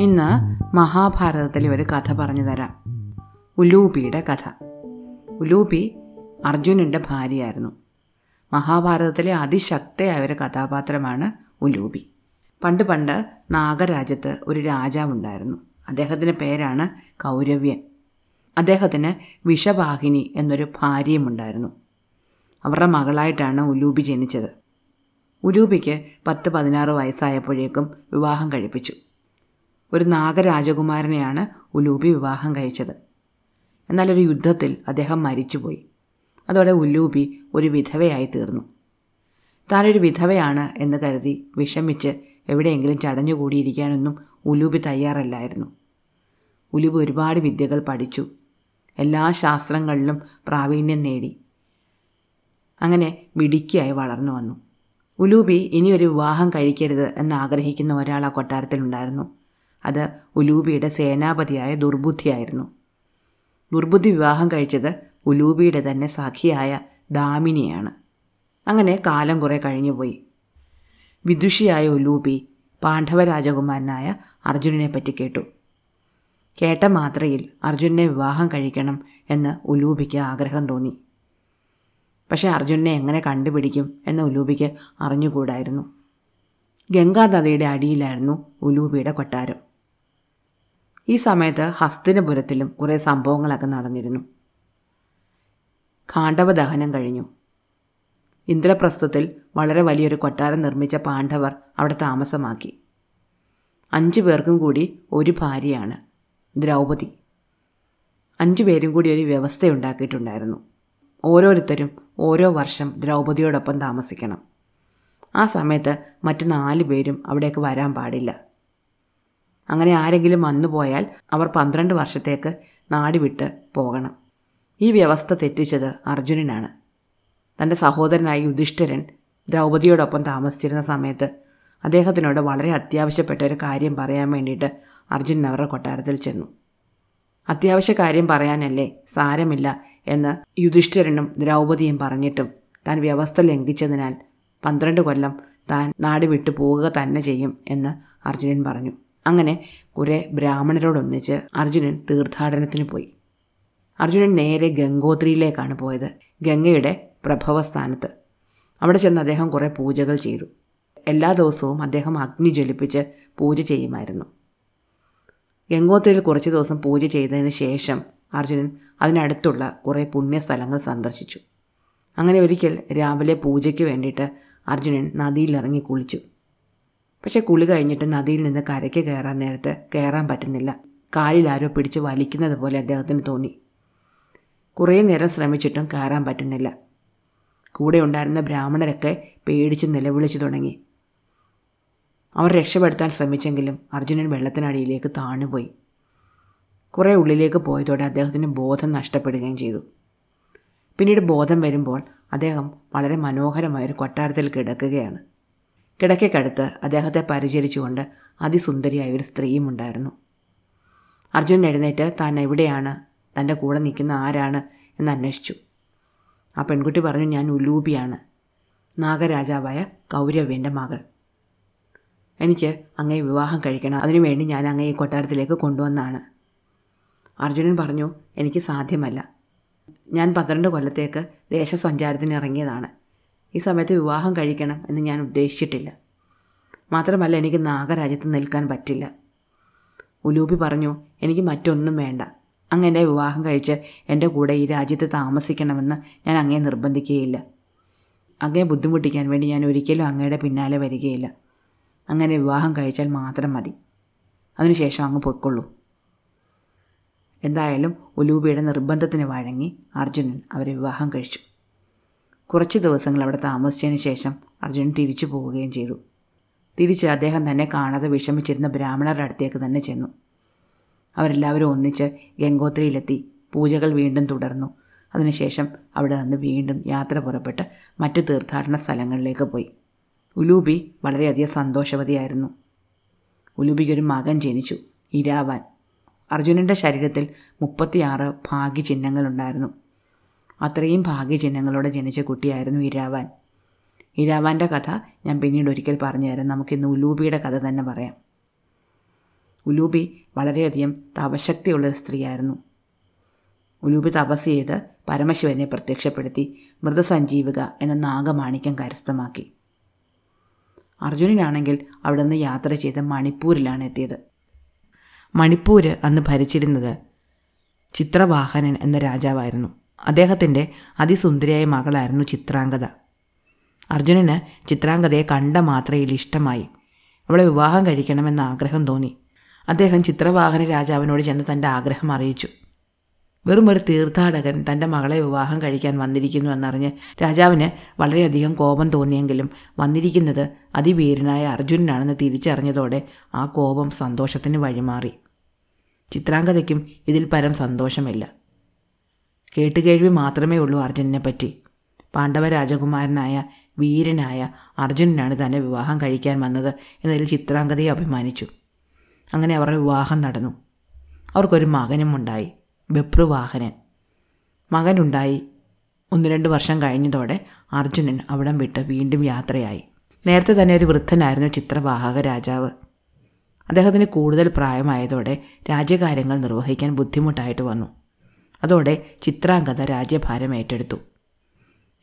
ഇന്ന് മഹാഭാരതത്തിലെ ഒരു കഥ പറഞ്ഞു തരാം. ഉലൂപിയുടെ കഥ. ഉലൂപി അർജുനന്റെ ഭാര്യയായിരുന്നു. മഹാഭാരതത്തിലെ അതിശക്തയായ ഒരു കഥാപാത്രമാണ് ഉലൂപി. പണ്ട് പണ്ട് നാഗരാജ്യത്ത് ഒരു രാജാവുണ്ടായിരുന്നു. അദ്ദേഹത്തിന്റെ പേരാണ് കൗരവ്യൻ. അദ്ദേഹത്തിന് വിഷവാഹിനി എന്നൊരു ഭാര്യയും ഉണ്ടായിരുന്നു അവരുടെ മകളായിട്ടാണ് ഉലൂപി ജനിച്ചത്. ഉലൂപിക്ക് പത്ത് പതിനാറ് വയസ്സായപ്പോഴേക്കും വിവാഹം കഴിപ്പിച്ചു. ഒരു നാഗരാജകുമാരനെയാണ് ഉലൂബി വിവാഹം കഴിച്ചത്. എന്നാൽ ഒരു യുദ്ധത്തിൽ അദ്ദേഹം മരിച്ചുപോയി. അതോടെ ഉലൂബി ഒരു വിധവയായി തീർന്നു. താനൊരു വിധവയാണ് എന്ന് കരുതി വിഷമിച്ച് എവിടെയെങ്കിലും ചടഞ്ഞുകൂടിയിരിക്കാനൊന്നും ഉലൂബി തയ്യാറല്ലായിരുന്നു. ഉലൂബി ഒരുപാട് വിദ്യകൾ പഠിച്ചു. എല്ലാ ശാസ്ത്രങ്ങളിലും പ്രാവീണ്യം നേടി. അങ്ങനെ മിടുക്കിയായി വളർന്നു വന്നു. ഉലൂബി ഇനിയൊരു വിവാഹം കഴിക്കരുത് എന്ന് ആഗ്രഹിക്കുന്ന ഒരാൾ ആ കൊട്ടാരത്തിലുണ്ടായിരുന്നു. അത് ഉലൂബിയുടെ സേനാപതിയായ ദുർബുദ്ധിയായിരുന്നു. ദുർബുദ്ധി വിവാഹം കഴിച്ചത് ഉലൂബിയുടെ തന്നെ സഖിയായ ദാമിനിയാണ്. അങ്ങനെ കാലം കുറേ കഴിഞ്ഞുപോയി വിദുഷിയായ ഉലൂബി പാണ്ഡവരാജകുമാരനായ അർജുനനെ പറ്റി കേട്ടു. കേട്ട മാത്രയിൽ അർജുനനെ വിവാഹം കഴിക്കണം എന്ന് ഉലൂബിക്ക് ആഗ്രഹം തോന്നി. പക്ഷേ അർജുനനെ എങ്ങനെ കണ്ടുപിടിക്കും എന്ന് ഉലൂബിക്ക് അറിഞ്ഞുകൂടായിരുന്നു. ഗംഗാനദിയുടെ അടിയിലായിരുന്നു ഉലൂബിയുടെ കൊട്ടാരം. ഈ സമയത്ത് ഹസ്തിനപുരത്തിലും കുറേ സംഭവങ്ങളൊക്കെ നടന്നിരുന്നു. കാണ്ഡവ ദഹനം കഴിഞ്ഞു. ഇന്ദ്രപ്രസ്ഥത്തിൽ വളരെ വലിയൊരു കൊട്ടാരം നിർമ്മിച്ച പാണ്ഡവർ അവിടെ താമസമാക്കി. അഞ്ചു പേർക്കും കൂടി ഒരു ഭാര്യയാണ് ദ്രൗപദി. അഞ്ചു പേരും കൂടി ഒരു വ്യവസ്ഥയുണ്ടാക്കിയിട്ടുണ്ടായിരുന്നു. ഓരോരുത്തരും ഓരോ വർഷം ദ്രൗപതിയോടൊപ്പം താമസിക്കണം. ആ സമയത്ത് മറ്റ് നാല് പേരും അവിടേക്ക് വരാൻ പാടില്ല. അങ്ങനെ ആരെങ്കിലും വന്നു പോയാൽ അവർ പന്ത്രണ്ട് വർഷത്തേക്ക് നാടിവിട്ട് പോകണം. ഈ വ്യവസ്ഥ തെറ്റിച്ചത് അർജുനനാണ്. തന്റെ സഹോദരനായ യുധിഷ്ഠിരൻ ദ്രൗപദിയോടൊപ്പം താമസിച്ചിരുന്ന സമയത്ത് അദ്ദേഹത്തിനോട് വളരെ അത്യാവശ്യപ്പെട്ട ഒരു കാര്യം പറയാൻ വേണ്ടിയിട്ട് അർജുനൻ അവരുടെ കൊട്ടാരത്തിൽ ചെന്നു. അത്യാവശ്യ കാര്യം പറയാനല്ലേ സാരമില്ല എന്ന് യുധിഷ്ഠിരനും ദ്രൗപദിയും പറഞ്ഞിട്ടും താൻ വ്യവസ്ഥ ലംഘിച്ചതിനാൽ പന്ത്രണ്ട് കൊല്ലം താൻ നാട് വിട്ടു പോവുക തന്നെ ചെയ്യും എന്ന് അർജുനൻ പറഞ്ഞു. അങ്ങനെ കുറെ ബ്രാഹ്മണരോടൊന്നിച്ച് അർജുനൻ തീർത്ഥാടനത്തിന് പോയി. അർജുനൻ നേരെ ഗംഗോത്രിയിലേക്കാണ് പോയത് ഗംഗയുടെ പ്രഭവസ്ഥാനത്ത്. അവിടെ ചെന്ന് അദ്ദേഹം കുറേ പൂജകൾ ചെയ്തു. എല്ലാ ദിവസവും അദ്ദേഹം അഗ്നി ജ്വലിപ്പിച്ച് പൂജ ചെയ്യുമായിരുന്നു. ഗംഗോത്രിയിൽ കുറച്ച് ദിവസം പൂജ ചെയ്തതിന് ശേഷം അർജുനൻ അതിനടുത്തുള്ള കുറേ പുണ്യസ്ഥലങ്ങൾ സന്ദർശിച്ചു. അങ്ങനെ ഒരിക്കൽ രാവിലെ പൂജയ്ക്ക് വേണ്ടിയിട്ട് അർജുനൻ നദിയിലിറങ്ങി കുളിച്ചു. പക്ഷേ കുളി കഴിഞ്ഞിട്ട് നദിയിൽ നിന്ന് കരയ്ക്ക് കയറാൻ നേരത്ത് കയറാൻ പറ്റുന്നില്ല. കാലിൽ ആരോ പിടിച്ച് വലിക്കുന്നത് പോലെ അദ്ദേഹത്തിന് തോന്നി. കുറേ നേരം ശ്രമിച്ചിട്ടും കയറാൻ പറ്റുന്നില്ല. കൂടെ ഉണ്ടായിരുന്ന ബ്രാഹ്മണരൊക്കെ പേടിച്ച് നിലവിളിച്ചു തുടങ്ങി. അവർ രക്ഷപ്പെടുത്താൻ ശ്രമിച്ചെങ്കിലും അർജുനൻ വെള്ളത്തിനടിയിലേക്ക് താണുപോയി. കുറേ ഉള്ളിലേക്ക് പോയതോടെ അദ്ദേഹത്തിന് ബോധം നഷ്ടപ്പെടുകയും ചെയ്തു. പിന്നീട് ബോധം വരുമ്പോൾ അദ്ദേഹം വളരെ മനോഹരമായൊരു കൊട്ടാരത്തിൽ കിടക്കുകയാണ്. കിടക്കക്കടുത്ത് അദ്ദേഹത്തെ പരിചരിച്ചുകൊണ്ട് അതിസുന്ദരിയായ ഒരു സ്ത്രീയും ഉണ്ടായിരുന്നു. അർജുൻ എഴുന്നേറ്റ് താൻ എവിടെയാണ്? തന്റെ കൂടെ നിൽക്കുന്ന ആരാണ്? എന്ന് അന്വേഷിച്ചു. ആ പെൺകുട്ടി പറഞ്ഞു ഞാൻ ഉലൂപിയാണ് നാഗരാജാവായ കൗരവ്യന്റെ മകൾ. എനിക്ക് അങ്ങേ വിവാഹം കഴിക്കണം. അതിനുവേണ്ടി ഞാൻ അങ്ങേ ഈ കൊട്ടാരത്തിലേക്ക് കൊണ്ടുവന്നാണ്. അർജുനൻ പറഞ്ഞു എനിക്ക് സാധ്യമല്ല. ഞാൻ പന്ത്രണ്ട് കൊല്ലത്തേക്ക് ദേശസഞ്ചാരത്തിന് ഇറങ്ങിയതാണ് ഈ സമയത്ത് വിവാഹം കഴിക്കണം എന്ന് ഞാൻ ഉദ്ദേശിച്ചിട്ടില്ല. മാത്രമല്ല എനിക്ക് നാഗരാജ്യത്ത് നിൽക്കാൻ പറ്റില്ല. ഉലൂപി പറഞ്ഞു എനിക്ക് മറ്റൊന്നും വേണ്ട. അങ്ങ് അങ്ങനെ വിവാഹം കഴിച്ച് എന്റെ കൂടെ ഈ രാജ്യത്ത് താമസിക്കണമെന്ന് ഞാൻ അങ്ങേ നിർബന്ധിക്കുകയില്ല. അങ്ങേ ബുദ്ധിമുട്ടിക്കാൻ വേണ്ടി ഞാൻ ഒരിക്കലും അങ്ങയുടെ പിന്നാലെ വരികയില്ല. അങ്ങനെ വിവാഹം കഴിച്ചാൽ മാത്രം മതി. അതിനുശേഷം അങ്ങ് പൊയ്ക്കൊള്ളൂ. എന്തായാലും ഉലൂബിയുടെ നിർബന്ധത്തിന് വഴങ്ങി അർജുനൻ അവരെ വിവാഹം കഴിച്ചു. കുറച്ച് ദിവസങ്ങൾ അവിടെ താമസിച്ചതിന് ശേഷം അർജുനൻ തിരിച്ചു പോവുകയും ചെയ്തു. തിരിച്ച് അദ്ദേഹം തന്നെ കാണാതെ വിഷമിച്ചിരുന്ന ബ്രാഹ്മണരുടെ അടുത്തേക്ക് തന്നെ ചെന്നു. അവരെല്ലാവരും ഒന്നിച്ച് ഗംഗോത്രിയിലെത്തി. പൂജകൾ വീണ്ടും തുടർന്നു. അതിനുശേഷം അവിടെ നിന്ന് വീണ്ടും യാത്ര പുറപ്പെട്ട് മറ്റ് തീർത്ഥാടന സ്ഥലങ്ങളിലേക്ക് പോയി. ഉലൂബി വളരെയധികം സന്തോഷവതിയായിരുന്നു. ഉലൂബിക്കൊരു മകൻ ജനിച്ചു ഇരാവാൻ. അർജുനന്റെ ശരീരത്തിൽ മുപ്പത്തിയാറ് ഭാഗ്യചിഹ്നങ്ങളുണ്ടായിരുന്നു. അത്രയും ഭാഗ്യചിഹ്നങ്ങളോടെ ജനിച്ച കുട്ടിയായിരുന്നു ഇരാവാൻ. ഇരാവാന്റെ കഥ ഞാൻ പിന്നീട് ഒരിക്കൽ പറഞ്ഞു തരാം നമുക്കിന്ന് ഉലൂബിയുടെ കഥ തന്നെ പറയാം. ഉലൂബി വളരെയധികം തപശക്തിയുള്ളൊരു സ്ത്രീയായിരുന്നു. ഉലൂബി തപസ് ചെയ്ത് പരമശിവനെ പ്രത്യക്ഷപ്പെടുത്തി മൃതസഞ്ജീവിക എന്ന നാഗമാണിക്യം കരസ്ഥമാക്കി. അർജുനനാണെങ്കിൽ അവിടെ നിന്ന് യാത്ര ചെയ്ത് മണിപ്പൂരിലാണ് എത്തിയത്. മണിപ്പൂര് അന്ന് ഭരിച്ചിരുന്നത് ചിത്രവാഹനൻ എന്ന രാജാവായിരുന്നു. അദ്ദേഹത്തിന്റെ അതിസുന്ദരിയായ മകളായിരുന്നു ചിത്രാംഗത അർജുനന് ചിത്രാംഗതയെ കണ്ട മാത്രയിൽ ഇഷ്ടമായി. അവളെ വിവാഹം കഴിക്കണമെന്ന ആഗ്രഹം തോന്നി. അദ്ദേഹം ചിത്രവാഹന രാജാവിനോട് ചെന്ന് തന്റെ ആഗ്രഹം അറിയിച്ചു. വെറും ഒരു തീർത്ഥാടകൻ തന്റെ മകളെ വിവാഹം കഴിക്കാൻ വന്നിരിക്കുന്നു എന്നറിഞ്ഞ് രാജാവിന് വളരെയധികം കോപം തോന്നിയെങ്കിലും വന്നിരിക്കുന്നത് അതിവീരനായ അർജുനനാണെന്ന് തിരിച്ചറിഞ്ഞതോടെ ആ കോപം സന്തോഷത്തിന് വഴിമാറി. ചിത്രാംഗതയ്ക്കും ഇതിൽ പരം സന്തോഷമില്ല. കേട്ടുകേഴ്വി മാത്രമേ ഉള്ളൂ അർജുനനെ പറ്റി. പാണ്ഡവ രാജകുമാരനായ വീരനായ അർജുനനാണ് തന്നെ വിവാഹം കഴിക്കാൻ വന്നത് എന്നതിൽ ചിത്രാംഗതയെ അഭിമാനിച്ചു. അങ്ങനെ അവരുടെ വിവാഹം നടന്നു. അവർക്കൊരു മകനും ഉണ്ടായി ബപ്രുവാഹനൻ മകനുണ്ടായി ഒന്ന് രണ്ട് വർഷം കഴിഞ്ഞതോടെ അർജുനൻ അവിടം വിട്ട് വീണ്ടും യാത്രയായി. നേരത്തെ തന്നെ ഒരു വൃദ്ധനായിരുന്നു ചിത്രവാഹക രാജാവ്. അദ്ദേഹത്തിന് കൂടുതൽ പ്രായമായതോടെ രാജ്യകാര്യങ്ങൾ നിർവഹിക്കാൻ ബുദ്ധിമുട്ടായിട്ട് വന്നു. അതോടെ ചിത്രാംഗത രാജ്യഭാരം ഏറ്റെടുത്തു.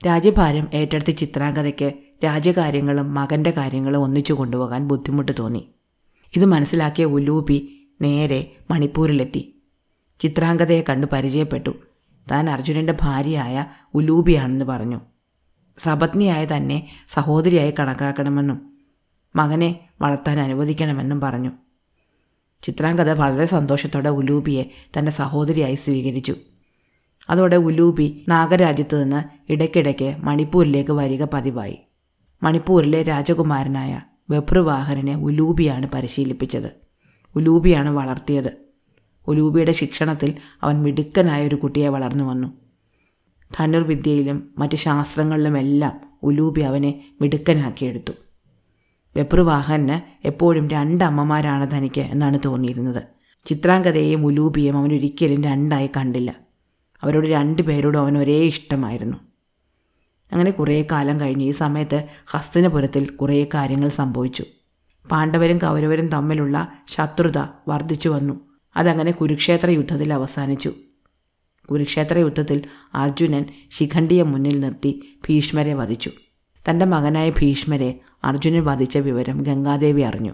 രാജ്യഭാരം ഏറ്റെടുത്ത ചിത്രാംഗതയ്ക്ക് രാജ്യകാര്യങ്ങളും മകന്റെ കാര്യങ്ങളും ഒന്നിച്ചു കൊണ്ടുപോകാൻ ബുദ്ധിമുട്ട് തോന്നി. ഇത് മനസ്സിലാക്കിയ ഉലൂപി നേരെ മണിപ്പൂരിലെത്തി. ചിത്രാംഗതയെ കണ്ടു പരിചയപ്പെട്ടു. താൻ അർജുനന്റെ ഭാര്യയായ ഉലൂപിയാണെന്ന് പറഞ്ഞു. സപത്നിയായ തന്നെ സഹോദരിയായി കണക്കാക്കണമെന്നും മകനെ വളർത്താൻ അനുവദിക്കണമെന്നും പറഞ്ഞു. ചിത്രാംഗത വളരെ സന്തോഷത്തോടെ ഉലൂബിയെ തന്റെ സഹോദരിയായി സ്വീകരിച്ചു. അതോടെ ഉലൂബി നാഗരാജ്യത്ത് നിന്ന് ഇടയ്ക്കിടയ്ക്ക് മണിപ്പൂരിലേക്ക് വരിക പതിവായി. മണിപ്പൂരിലെ രാജകുമാരനായ ബഭ്രുവാഹനനെ ഉലൂബിയാണ് പരിശീലിപ്പിച്ചത്. ഉലൂബിയാണ് വളർത്തിയത്. ഉലൂബിയുടെ ശിക്ഷണത്തിൽ അവൻ മിടുക്കനായ ഒരു കുട്ടിയെ വളർന്നു വന്നു. ധനുർവിദ്യയിലും മറ്റ് ശാസ്ത്രങ്ങളിലുമെല്ലാം ഉലൂബി അവനെ മിടുക്കനാക്കിയെടുത്തു. വെപ്രുവാഹന് എപ്പോഴും രണ്ടമ്മമാരാണ് തനിക്ക് എന്നാണ് തോന്നിയിരുന്നത്. ചിത്രാംഗതയെയും ഉലൂപിയും അവൻ ഒരിക്കലും രണ്ടായി കണ്ടില്ല. അവരോട് രണ്ടുപേരോടും അവൻ ഒരേ ഇഷ്ടമായിരുന്നു. അങ്ങനെ കുറേ കാലം കഴിഞ്ഞ് ഈ സമയത്ത് ഹസ്തിനപുരത്തിൽ കുറേ കാര്യങ്ങൾ സംഭവിച്ചു. പാണ്ഡവരും കൗരവരും തമ്മിലുള്ള ശത്രുത വർദ്ധിച്ചു വന്നു. അതങ്ങനെ കുരുക്ഷേത്ര യുദ്ധത്തിൽ അവസാനിച്ചു. കുരുക്ഷേത്ര യുദ്ധത്തിൽ അർജുനൻ ശിഖണ്ഡിയെ മുന്നിൽ നിർത്തി ഭീഷ്മരെ വധിച്ചു. തന്റെ മകനായ ഭീഷ്മരെ അർജുനൻ വധിച്ച വിവരം ഗംഗാദേവി അറിഞ്ഞു.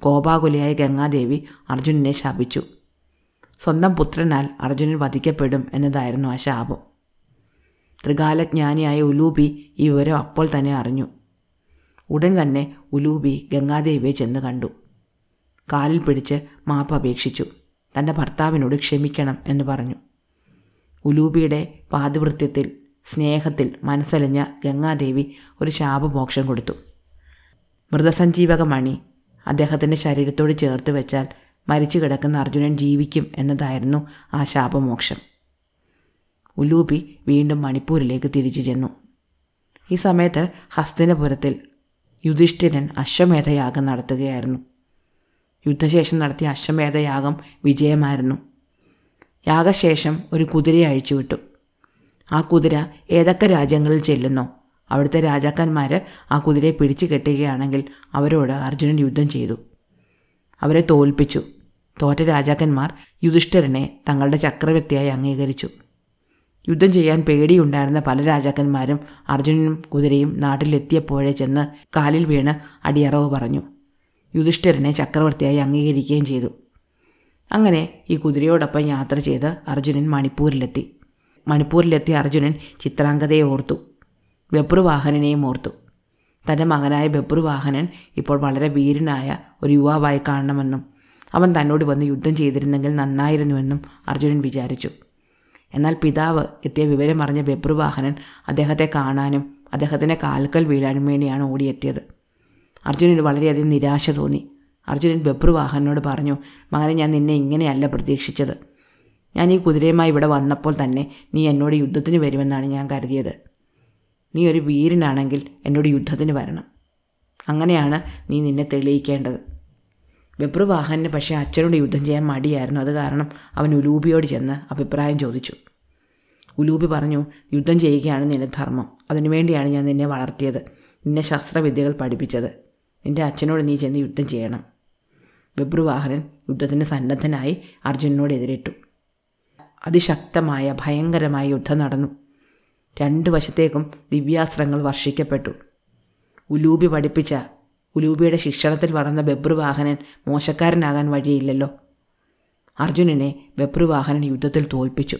കോപാകുലയായ ഗംഗാദേവി അർജുനനെ ശാപിച്ചു. സ്വന്തം പുത്രനാൽ അർജുനൻ വധിക്കപ്പെടും എന്നതായിരുന്നു ആ ശാപം. ത്രികാലജ്ഞാനിയായ ഉലൂബി ഈ വിവരം അപ്പോൾ തന്നെ അറിഞ്ഞു. ഉടൻ തന്നെ ഉലൂബി ഗംഗാദേവിയെ ചെന്ന് കണ്ടു. കാലിൽ പിടിച്ച് മാപ്പ് അപേക്ഷിച്ചു. തന്റെ ഭർത്താവിനോട് ക്ഷമിക്കണം എന്ന് പറഞ്ഞു. ഉലൂബിയുടെ പാതിവൃത്യത്തിൽ സ്നേഹത്തിൽ മനസ്സലിഞ്ഞ ഗംഗാദേവി ഒരു ശാപമോക്ഷം കൊടുത്തു. മൃതസഞ്ജീവക മണി അദ്ദേഹത്തിന്റെ ശരീരത്തോട് ചേർത്ത് വെച്ചാൽ മരിച്ചു കിടക്കുന്ന അർജുനൻ ജീവിക്കും എന്നതായിരുന്നു ആ ശാപമോക്ഷം. ഉലൂപി വീണ്ടും മണിപ്പൂരിലേക്ക് തിരിച്ചു ചെന്നു. ഈ സമയത്ത് ഹസ്തിനപുരത്തിൽ യുധിഷ്ഠിരൻ അശ്വമേധയാഗം നടത്തുകയായിരുന്നു. യുദ്ധശേഷം നടത്തിയ അശ്വമേധയാഗം വിജയമായിരുന്നു. യാഗശേഷം ഒരു കുതിരയെ അഴിച്ചുവിട്ടു. ആ കുതിര ഏതൊക്കെ രാജ്യങ്ങളിൽ ചെല്ലുന്നോ? അവിടുത്തെ രാജാക്കന്മാർ ആ കുതിരയെ പിടിച്ചു കെട്ടുകയാണെങ്കിൽ അവരോട് അർജുനൻ യുദ്ധം ചെയ്തു. അവരെ തോൽപ്പിച്ചു. തോറ്റ രാജാക്കന്മാർ യുധിഷ്ഠിരനെ തങ്ങളുടെ ചക്രവർത്തിയായി അംഗീകരിച്ചു. യുദ്ധം ചെയ്യാൻ പേടിയുണ്ടായിരുന്ന പല രാജാക്കന്മാരും അർജുനനും കുതിരയും നാട്ടിലെത്തിയപ്പോഴേ ചെന്ന് കാലിൽ വീണ് അടിയറവ് പറഞ്ഞു. യുധിഷ്ഠിരനെ ചക്രവർത്തിയായി അംഗീകരിക്കുകയും ചെയ്തു. അങ്ങനെ ഈ കുതിരയോടൊപ്പം യാത്ര ചെയ്ത് അർജുനൻ മണിപ്പൂരിലെത്തി. മണിപ്പൂരിലെത്തിയ അർജുനൻ ചിത്രാംഗതയെ ഓർത്തു. ബബ്രുവാഹനനെയും ഓർത്തു. തന്റെ മകനായ ബബ്രുവാഹനൻ ഇപ്പോൾ വളരെ വീരനായ ഒരു യുവാവായി കാണണമെന്നും അവൻ തന്നോട് വന്ന് യുദ്ധം ചെയ്തിരുന്നെങ്കിൽ നന്നായിരുന്നുവെന്നും അർജുനൻ വിചാരിച്ചു. എന്നാൽ പിതാവ് എത്തിയ വിവരം അറിഞ്ഞ ബബ്രുവാഹനൻ അദ്ദേഹത്തെ കാണാനും അദ്ദേഹത്തിന്റെ കാൽക്കൽ വീഴാനും വേണ്ടിയാണ് ഓടിയെത്തിയത്. അർജുനന് വളരെയധികം നിരാശ തോന്നി. അർജുനൻ ബബ്രുവാഹനോട് പറഞ്ഞു മകനെ ഞാൻ നിന്നെ ഇങ്ങനെയല്ല പ്രതീക്ഷിച്ചത്. ഞാൻ ഈ കുതിരയുമായി ഇവിടെ വന്നപ്പോൾ തന്നെ നീ എന്നോട് യുദ്ധത്തിന് വരുമെന്നാണ് ഞാൻ കരുതിയത്. നീ ഒരു വീരനാണെങ്കിൽ എന്നോട് യുദ്ധത്തിന് വരണം. അങ്ങനെയാണ് നീ നിന്നെ തെളിയിക്കേണ്ടത്. വെപ്രുവാഹന് പക്ഷേ അച്ഛനോട് യുദ്ധം ചെയ്യാൻ മടിയായിരുന്നു. അത് കാരണം അവൻ ഉലൂബിയോട് ചെന്ന് അഭിപ്രായം ചോദിച്ചു. ഉലൂബി പറഞ്ഞു യുദ്ധം ചെയ്യുകയാണ് നിന്റെ ധർമ്മം. അതിനുവേണ്ടിയാണ് ഞാൻ നിന്നെ വളർത്തിയത്. നിന്നെ ശസ്ത്രവിദ്യകൾ പഠിപ്പിച്ചത്. നിന്റെ അച്ഛനോട് നീ ചെന്ന് യുദ്ധം ചെയ്യണം. ബബ്രുവാഹനൻ യുദ്ധത്തിന് സന്നദ്ധനായി അർജുനനോട് എതിരിട്ടു. അതിശക്തമായ ഭയങ്കരമായ യുദ്ധം നടന്നു. രണ്ടു വശത്തേക്കും ദിവ്യാസ്ത്രങ്ങൾ വർഷിക്കപ്പെട്ടു. ഉലൂബി പഠിപ്പിച്ച ഉലൂബിയുടെ ശിക്ഷണത്തിൽ വളർന്ന ബബ്രുവാഹനൻ മോശക്കാരനാകാൻ വഴിയില്ലല്ലോ. അർജുനനെ ബബ്രുവാഹനൻ യുദ്ധത്തിൽ തോൽപ്പിച്ചു.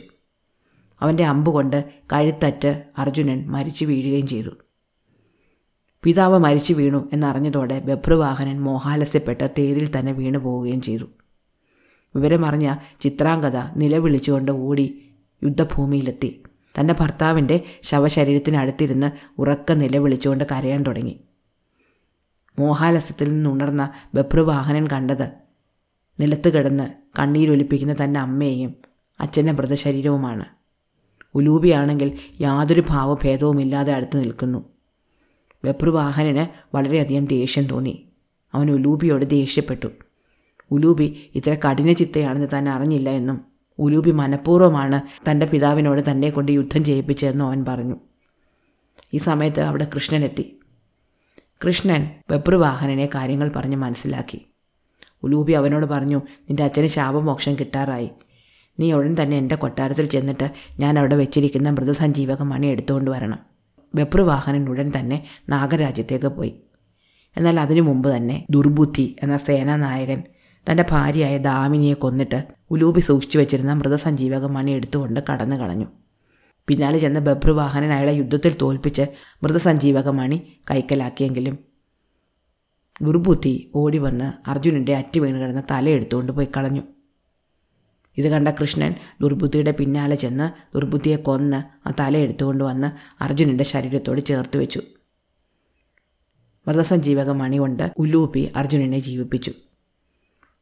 അവന്റെ അമ്പുകൊണ്ട് കഴുത്തറ്റ് അർജുനൻ മരിച്ചു വീഴുകയും ചെയ്തു. പിതാവ് മരിച്ചു വീണു എന്നറിഞ്ഞതോടെ ബെബ്രുവാഹനൻ മോഹാലസ്യപ്പെട്ട് തേരിൽ തന്നെ വീണു പോവുകയും ചെയ്തു. വിവരമറിഞ്ഞ ചിത്രാംഗത നിലവിളിച്ചുകൊണ്ട് ഓടി യുദ്ധഭൂമിയിലെത്തി. തന്റെ ഭർത്താവിന്റെ ശവശരീരത്തിനടുത്തിരുന്ന് ഉറക്ക നിലവിളിച്ചുകൊണ്ട് കരയാൻ തുടങ്ങി. മോഹാലസ്യത്തിൽ നിന്നുണർന്ന ബഭ്രുവാഹനൻ കണ്ടത് നിലത്ത് കിടന്ന് കണ്ണീരൊലിപ്പിക്കുന്ന തന്റെ അമ്മയെയും അച്ഛന്റെ മൃതശരീരവുമാണ്. ഉലൂബിയാണെങ്കിൽ യാതൊരു ഭാവഭേദവുമില്ലാതെ അടുത്ത് നിൽക്കുന്നു. ബഭ്രുവാഹനന് വളരെയധികം ദേഷ്യം തോന്നി. അവൻ ഉലൂബിയോട് ദേഷ്യപ്പെട്ടു. ഉലൂബി ഇത്ര കഠിന ചിത്തയാണെന്ന് താൻ അറിഞ്ഞില്ല എന്നും ഉലൂബി മനഃപൂർവമാണ് തന്റെ പിതാവിനോട് തന്നെ കൊണ്ട് യുദ്ധം ചെയ്യിപ്പിച്ചതെന്ന് അവൻ പറഞ്ഞു. ഈ സമയത്ത് അവിടെ കൃഷ്ണനെത്തി. കൃഷ്ണൻ വെപ്രവാഹനനെ കാര്യങ്ങൾ പറഞ്ഞ് മനസ്സിലാക്കി. ഉലൂബി അവനോട് പറഞ്ഞു നിന്റെ അച്ഛന് ശാപമോക്ഷം കിട്ടാറായി. നീ ഉടൻ തന്നെ എന്റെ കൊട്ടാരത്തിൽ ചെന്നിട്ട് ഞാൻ അവിടെ വെച്ചിരിക്കുന്ന മൃതസഞ്ജീവക മണി എടുത്തുകൊണ്ട് വരണം. വെപ്രവാഹനൻ ഉടൻ തന്നെ നാഗരാജ്യത്തേക്ക് പോയി. എന്നാൽ അതിനു മുമ്പ് തന്നെ ദുർബുദ്ധി എന്ന സേനാനായകൻ തന്റെ ഭാര്യയായ ദാമിനിയെ കൊന്നിട്ട് ഉലൂപി സൂക്ഷിച്ചു വെച്ചിരുന്ന മൃതസഞ്ജീവക മണി എടുത്തുകൊണ്ട് കടന്നു കളഞ്ഞു. പിന്നാലെ ചെന്ന ബഭ്രുവാഹനൻ അയാളെ യുദ്ധത്തിൽ തോൽപ്പിച്ച് മൃതസഞ്ജീവക മണി കൈക്കലാക്കിയെങ്കിലും ദുർബുദ്ധി ഓടി വന്ന് അർജുനന്റെ അറ്റു വീണ് കിടന്ന തല എടുത്തുകൊണ്ട് പോയി കളഞ്ഞു. ഇത് കണ്ട കൃഷ്ണൻ ദുർബുദ്ധിയുടെ പിന്നാലെ ചെന്ന് ദുർബുദ്ധിയെ കൊന്ന് ആ തല എടുത്തുകൊണ്ട് വന്ന് അർജുനന്റെ ശരീരത്തോട് ചേർത്ത് വെച്ചു. മൃതസഞ്ജീവക മണി കൊണ്ട് ഉലൂപി അർജുനനെ ജീവിപ്പിച്ചു.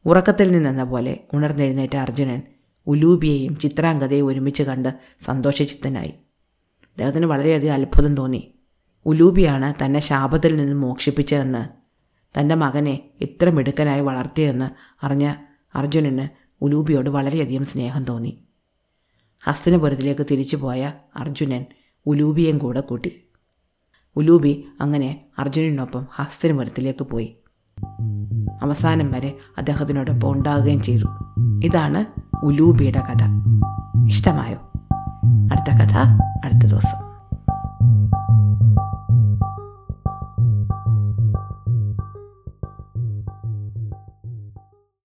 ഉറക്കത്തിൽ നിന്നെന്ന പോലെ ഉണർന്നെഴുന്നേറ്റ അർജുനൻ ഉലൂബിയെയും ചിത്രാംഗതയും ഒരുമിച്ച് കണ്ട് സന്തോഷചിത്തനായി. അദ്ദേഹത്തിന് വളരെയധികം അത്ഭുതം തോന്നി. ഉലൂബിയാണ് തന്നെ ശാപത്തിൽ നിന്ന് മോക്ഷിപ്പിച്ചതെന്ന് തന്റെ മകനെ ഇത്ര മിടുക്കനായി വളർത്തിയതെന്ന് അറിഞ്ഞ അർജുനന് ഉലൂബിയോട് വളരെയധികം സ്നേഹം തോന്നി. ഹസ്തനപുരത്തിലേക്ക് തിരിച്ചുപോയ അർജുനൻ ഉലൂബിയും കൂടെ കൂട്ടി. ഉലൂബി അങ്ങനെ അർജുനനൊപ്പം ഹസ്തനപുരത്തിലേക്ക് പോയി. അവസാനം വരെ അദ്ദേഹത്തിനോടൊപ്പം ഉണ്ടാകുകയും ചെയ്തു. ഇതാണ് ഉലൂബിയുടെ കഥ. ഇഷ്ടമായോ? അടുത്ത കഥ അടുത്ത ദിവസം.